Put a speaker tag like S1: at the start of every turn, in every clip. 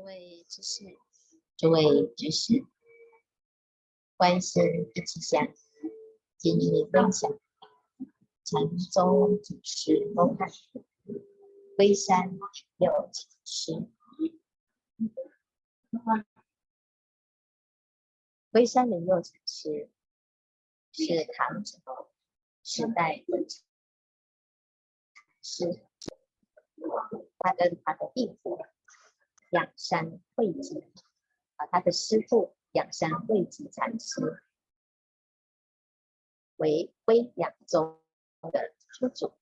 S1: 各位居士，诸位居士，观心一起香，今日分享禅宗祖师公案，龟山灵祐禅师。龟山灵祐禅师是唐朝时代的禅师，他跟他的弟子。仰山慧寂啊，他的师父仰山慧寂禅师为龟养州的初祖，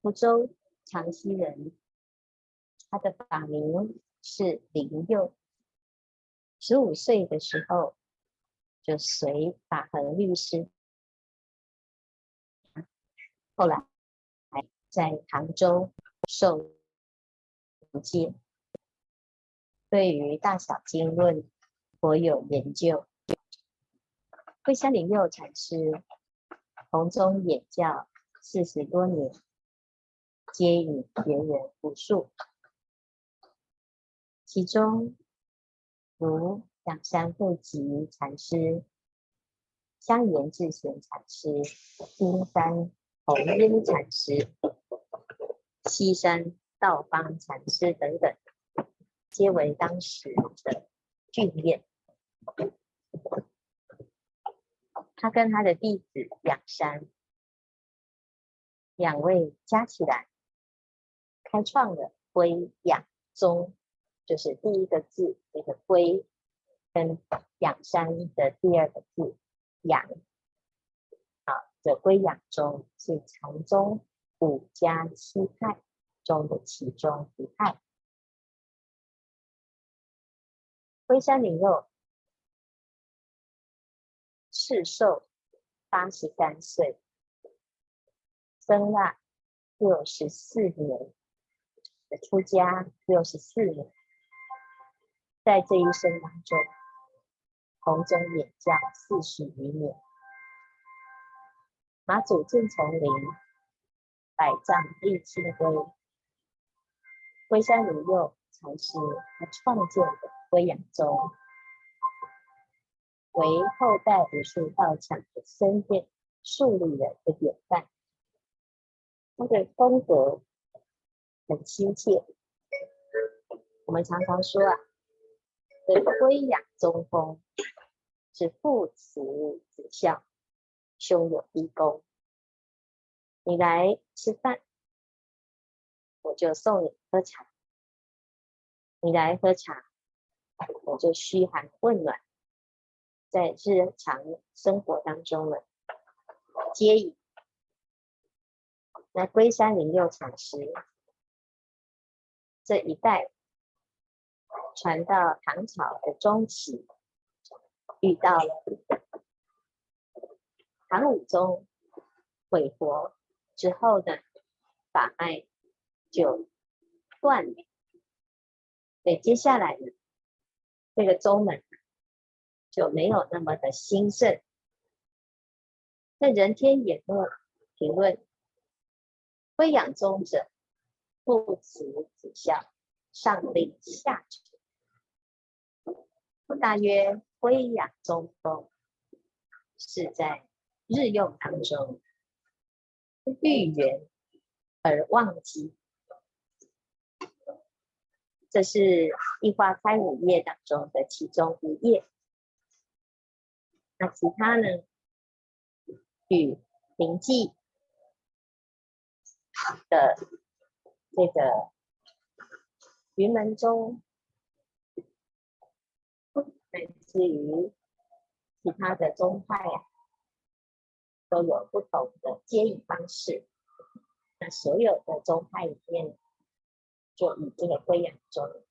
S1: 福州长溪人，他的法名是灵佑。十五岁的时候，就随法恒律师，后来在杭州受。戒，对于大小经论颇有研究。龟山灵祐禅师弘宗演教四十多年，接引别人无数，其中如仰山慧集禅师、香严智贤禅师、金山弘英禅师、西山。道方禅师等等，皆为当时的俊砚。他跟他的弟子仰山两位加起来，开创了龟养宗，就是第一个字那个龟，跟仰山的第二个字养，啊，这龟养宗是禅宗五家七派。中的其中一派，龟山灵祐世寿八十三岁，生腊六十四年的出家六十四年，在这一生当中，弘宗演教四十余年，马祖净丛林，百丈立清规。龟山灵祐禅师他创建的龟养宗，为后代武术道场的僧院树立了一个典范。他的风格很亲切，我们常常说啊，这龟养宗风是父慈子孝，兄友弟恭。你来吃饭。我就送你喝茶，你来喝茶，我就嘘寒问暖，在日常生活当中呢，接引。那龟山灵佑禅师这一代传到唐朝的中期，遇到了唐武宗毁佛之后的法脉。就断了，对，接下来呢，这个宗门就没有那么的兴盛。那人天演目评论：微养宗者，父慈子孝，上令下传。大约龟养宗风是在日用当中欲缘而忘机。这是《一花开五页》当中的其中一页。那其他呢？与临济的这个云门宗，乃至于其他的宗派啊，都有不同的接引方式。那所有的宗派里面。就以这个龟养宗，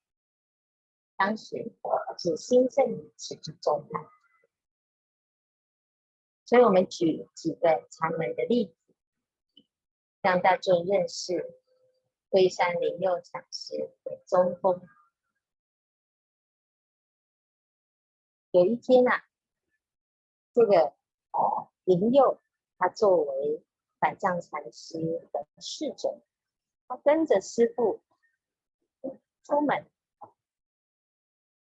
S1: 当时是兴盛一时之宗派，所以我们举几个禅门的例子，让大众认识龟山灵佑禅师的宗风。有一天啊，这个灵佑他作为百丈禅师的侍者，他跟着师父。出门，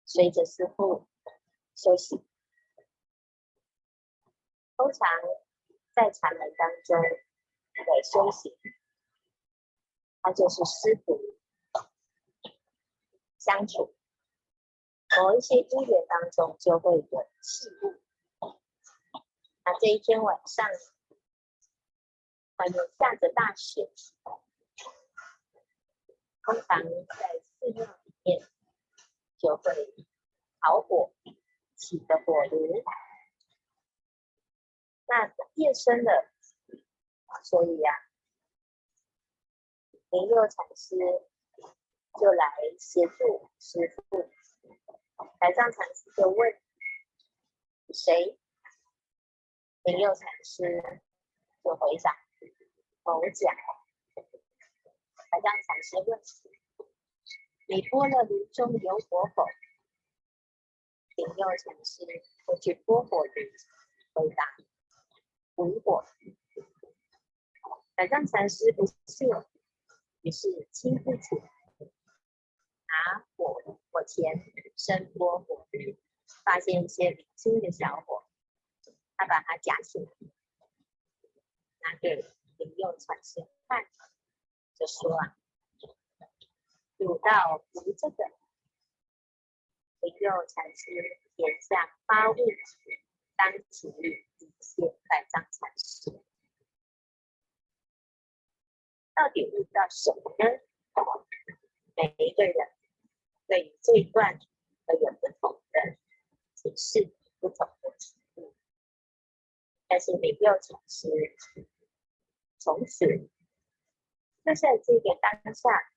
S1: 随着师父休息。通常在禅门当中的修行，它就是师徒相处，某一些因缘当中就会有契物。那这一天晚上，外面下着大雪。通常在寺庙里面就会烤火，起的火炉。那夜深了，所以呀、啊，灵佑禅师就来协助师父。台藏禅师就问：“谁？”灵佑禅师就回答：“某甲。”台藏禅师问：“你拨了炉中有火否？”灵佑禅师会去拨火炉，回答：“无火。”台藏禅师不信，于是亲自去拿火火钳，深拨火炉，发现一些零星的小火，他把它夹起来，拿给灵佑禅师看。就说啊，煮到不这个，灵佑禅师点下发物，当即一切百丈禅师。到底悟到什么呢？每一个人对于这一段都有不同的解释，不同的体悟。但是灵佑禅师从此。就在这个当下，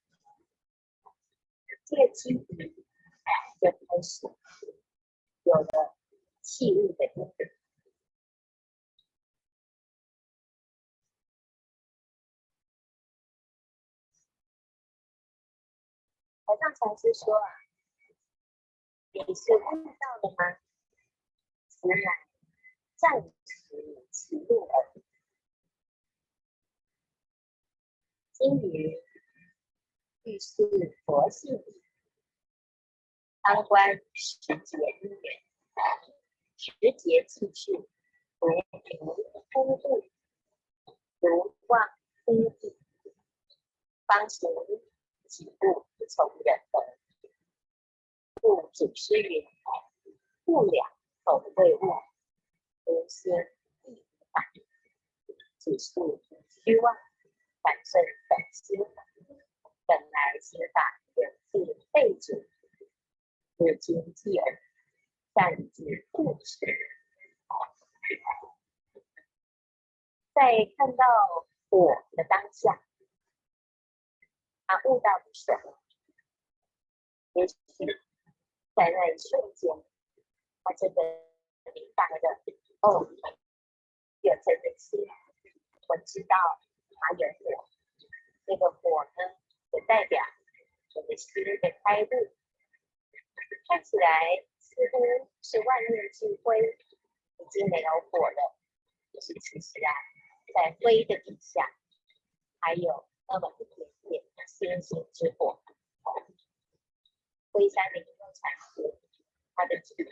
S1: 这个机缘就开始有了契物的因缘。台藏禅师说，你是悟到了吗？此乃暂时契物而已。今于欲示佛性，当观时节因缘，时节契事，如云空雾，如望非地，方行几步从人等，故祖师云：物两口为物，无心亦无法，只是虚妄。反胜本心，本来心法源自背景，如今继而暂自故事。在看到火的当下，他悟到的什么？也许在那一瞬间，他真的明白了。哦，有这个心，我知道。还有火，这个火呢，就代表我的心的开悟。看起来似乎是万念俱灰，已经没有火了。可是其实啊，在灰的底下，还有那么一点点星星之火。灰山灵佑禅师，他的体悟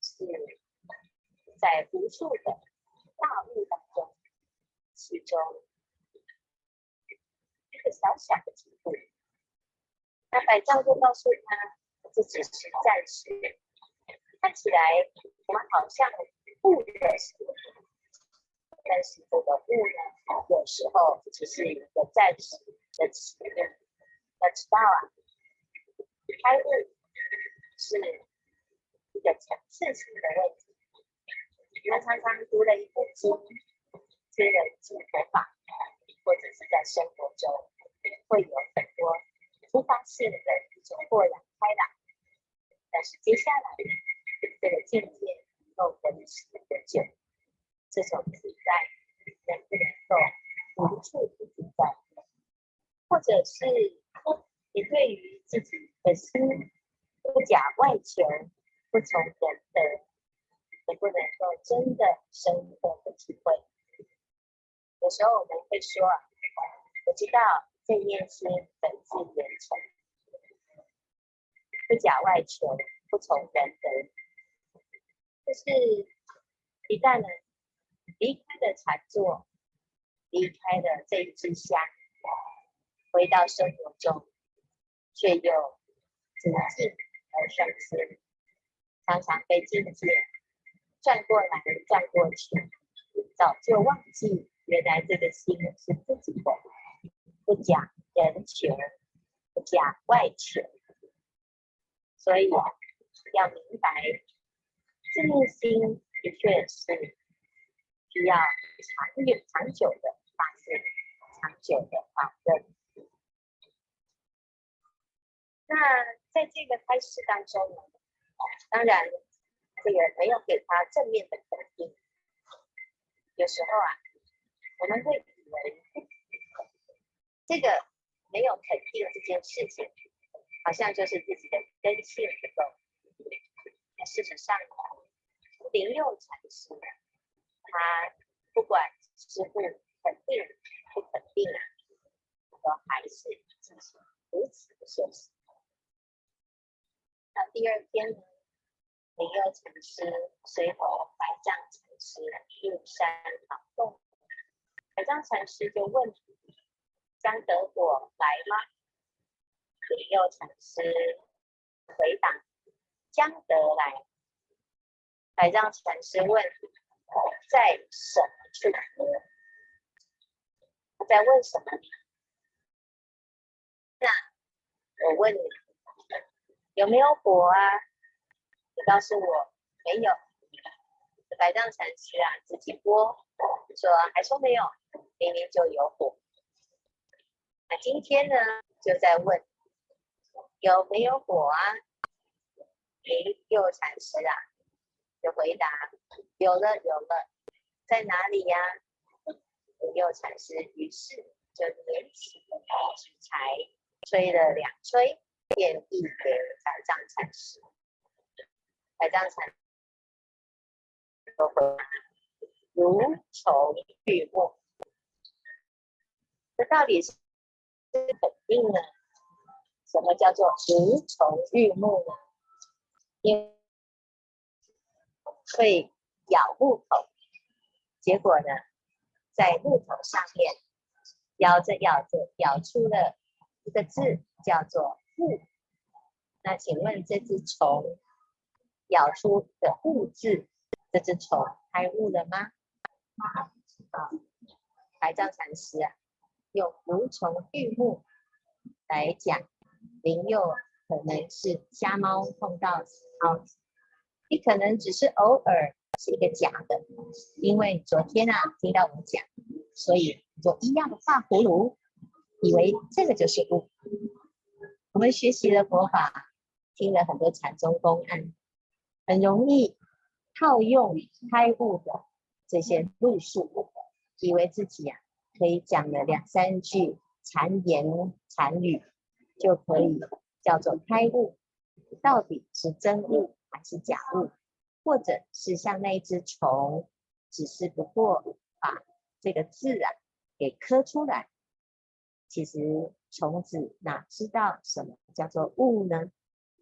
S1: 是在无数的大雾当中。其中一个小小的体悟，那百丈就告诉他，这只是暂时。看起来我们好像悟的时候，但是这个悟呢，有时候只是一个暂时的体悟。要知道啊，开悟是一个层次性的问题。他常常读了一部经。听人听佛法，或者是在生活中会有很多突发性的一种豁然开朗，但是接下来这个境界能够维持多久，这种自在能不能够无处不在，或者是你对于自己的心不假外求，不从人的，能不能够真的深刻的体会？有时候我们会说，我知道这念是本自圆成，不假外求，不从人得。就是一旦呢离开了禅坐，离开了这一支香，回到生活中，却又只境而生心，常常被境界转过来转过去，早就忘记原来这个心是自己的，不假人求，不假外求，所以要明白。这颗心的确是需要长远、长久的发现，长久的保证。那在这个开示当中呢，当然这个没有给他正面的肯定。有时候啊，我们会以为这个没有肯定这件事情，好像就是自己的根性不够。那事实上，灵佑禅师，他不管师父肯定不肯定啊，都还是进行如此的修行。那第二天呢，灵佑禅师随和百丈禅师入山讨洞，百丈禅师就问：江德果来吗？灵佑禅师回答：江德来。百丈禅师问：“在什么处？”他在问什么？那我问你，有没有火啊？你告诉我没有。百丈禅师啊，自己播说还说没有，明明就有火。今天呢，就在问有没有火啊？灵佑禅师啊。就回答有了有了，在哪里呀？灵佑禅师于是就拈起了纸柴，吹了两吹，便递给百丈禅师。百丈禅师回答：如虫遇木。这到底是肯定呢？什么叫做如虫玉木呢？因会咬木头，结果呢，在木头上面咬着咬着，咬出了一个字，叫做“木”。那请问这只虫咬出的“木”字，这只虫开悟了吗？啊，百丈禅师啊，用“如虫遇木”来讲，灵佑可能是瞎猫碰到死耗子。你可能只是偶尔是一个假的，因为昨天啊听到我讲，所以就一样的画葫芦，以为这个就是悟。我们学习了佛法，听了很多禅宗公案，很容易套用开悟的这些路数，以为自己啊可以讲了两三句禅言禅语就可以叫做开悟，到底是真悟？还是假物，或者是像那一只虫，只是不过把这个字啊给刻出来。其实虫子哪知道什么叫做物呢？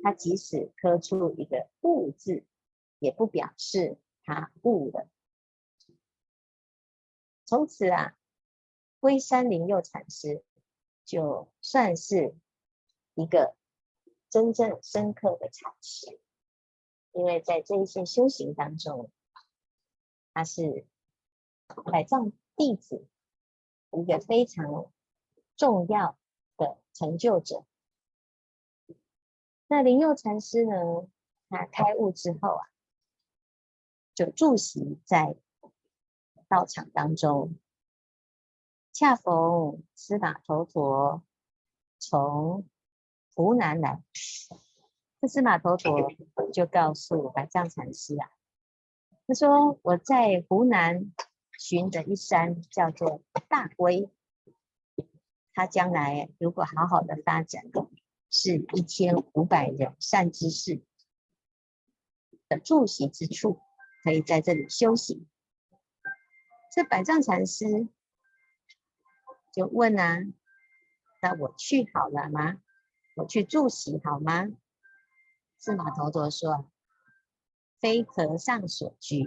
S1: 它即使刻出一个物字，也不表示它悟了。从此啊，龟山灵佑禅师就算是一个真正深刻的禅师。因为在这一些修行当中，他是百丈弟子一个非常重要的成就者。那灵佑禅师呢，他开悟之后啊，就住席在道场当中，恰逢司马头陀从湖南来。这司马头陀就告诉百丈禅师啊，他说：“我在湖南寻得一山叫做大威，他将来如果好好的发展，是一千五百人善知识的住席之处，可以在这里修行。”这百丈禅师就问啊：“那我去好了吗？我去住席好吗？司马头陀说：“非和尚所居，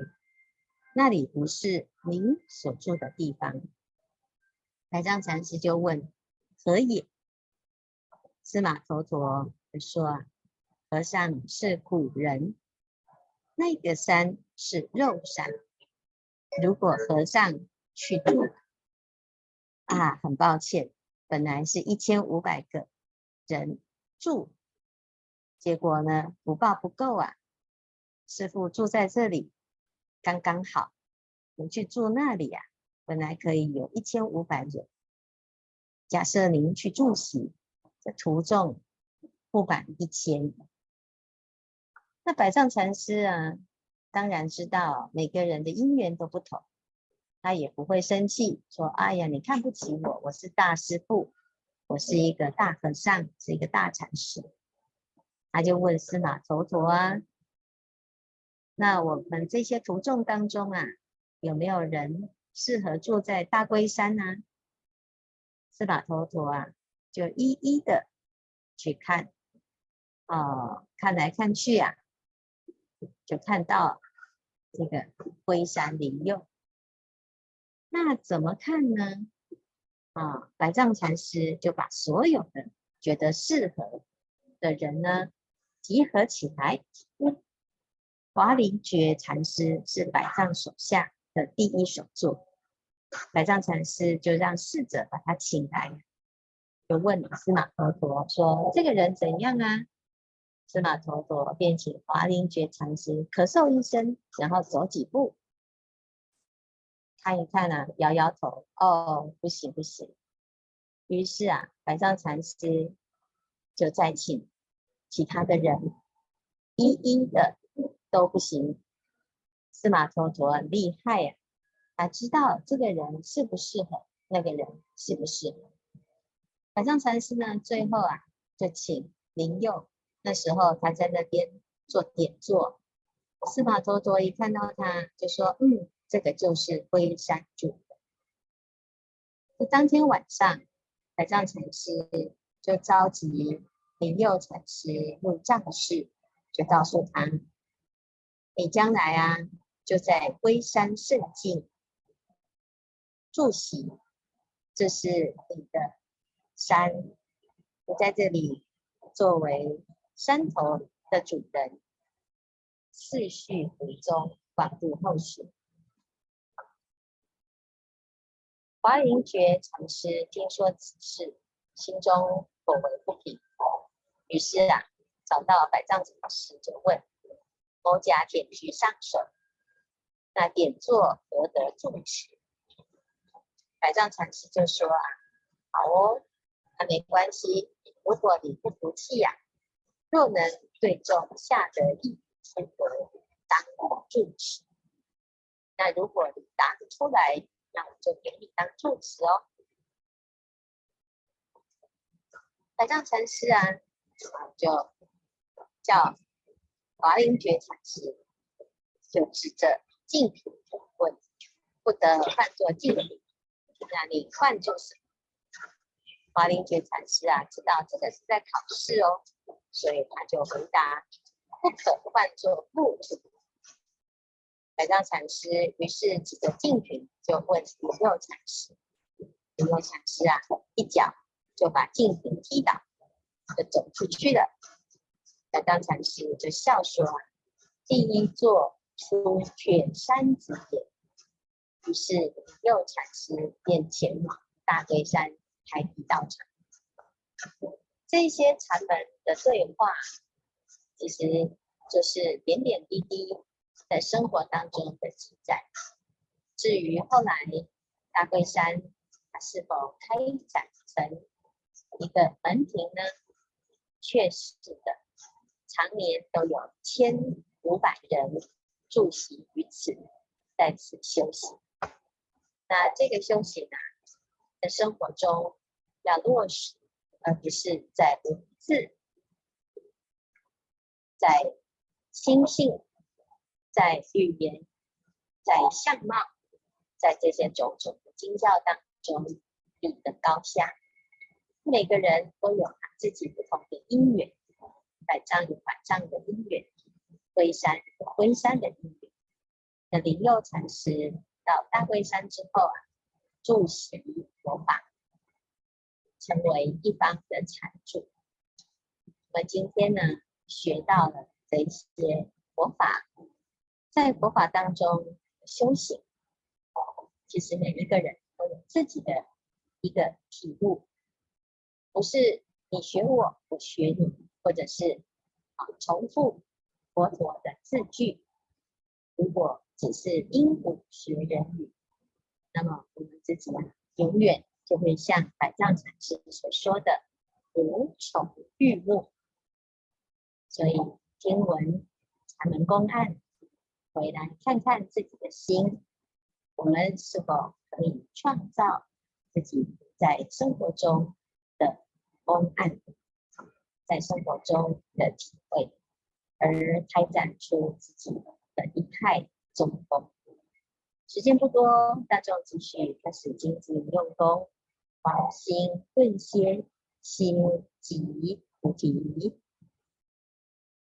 S1: 那里不是您所住的地方。”百丈禅师就问：“何也？”司马头陀就说：“和尚是古人，那个山是肉山。如果和尚去住，啊，很抱歉，本来是一千五百个人住。”结果呢，福报不够啊！师傅住在这里刚刚好，你去住那里呀、啊？本来可以有一千五百人。假设您去住席，这途中不满一千。那百丈禅师啊，当然知道每个人的因缘都不同，他也不会生气，说：“哎呀，你看不起我，我是大师父，我是一个大和尚，是一个大禅师。”他就问司马头陀啊，那我们这些徒众当中啊，有没有人适合住在大龟山呢？司马头陀啊，就一一的去看，哦，看来看去啊，就看到这个龟山灵佑。那怎么看呢？啊、百丈禅师就把所有的觉得适合的人呢，集合起来，华林觉禅师是百丈手下的第一首座。百丈禅师就让侍者把他请来，就问司马陀陀说：“这个人怎样啊？”司马陀陀便请华林觉禅师咳嗽一声，然后走几步，看一看啊，摇摇头，哦，不行不行。于是啊，百丈禅师就再请。其他的人一一的都不行。司马头陀厉害呀、啊，他知道这个人适不适合，那个人适不适合。百丈禅师呢，最后啊就请灵佑，那时候他在那边做点坐。司马头陀一看到他，就说：“嗯，这个就是龟山住的。”就当天晚上，百丈禅师就召集。灵佑禅师入藏室，就告诉他：“你将来啊，就在龟山圣境住席，这是你的山，你在这里作为山头的主人，世续无终，广度后世。”华林觉禅师听说此事，心中颇为不平。于是啊，找到百丈禅师就问：“某甲点具上首，那点座何得住持？”百丈禅师就说：“啊，好哦，那没关系。如果你不服气呀，若能对众下得意，出得当住持。那如果你答得出来，那我就给你当助词哦。”百丈禅师啊。就叫华林觉禅师，就指着净瓶问：“不得换作净瓶，那你换作什么？”华林觉禅师啊，知道这个是在考试哦，所以他就回答：“不可换作木土。”百丈禅师于是指着净瓶就问有没有禅师：“有没有禅师啊，一脚就把净瓶踢倒。”就走出去了。百丈禅师就笑说：“第一座出却山子也。”于是灵佑禅师便前往大龟山开辟道场。这些禅门的对话，其实就是点点滴滴在生活当中的记载。至于后来大龟山它是否开展成一个门庭呢？确实的，常年都有千五百人住席于此，在此修行。那这个修行啊，在生活中要落实，而不是在文字、在心性、在语言、在相貌、在这些种种的经教当中，理的高下。每个人都有自己不同的因缘，百丈有百丈的因缘，辉山有辉山的因缘。那灵佑禅师到大辉山之后啊，住习佛法，成为一方的禅主。我们今天呢，学到了这些佛法，在佛法当中修行，其实每一个人都有自己的一个体悟。不是你学我，我学你，或者是啊重复佛陀的字句。如果只是鹦鹉学人语，那么我们自己啊，永远就会像百丈禅师所说的无宠欲目。所以听闻禅门公案，回来看看自己的心，我们是否可以创造自己在生活中的。公案，在生活中的体会，而开展出自己的一派宗风。时间不多，大众继续开始精进用功，发心顿歇，心即菩提。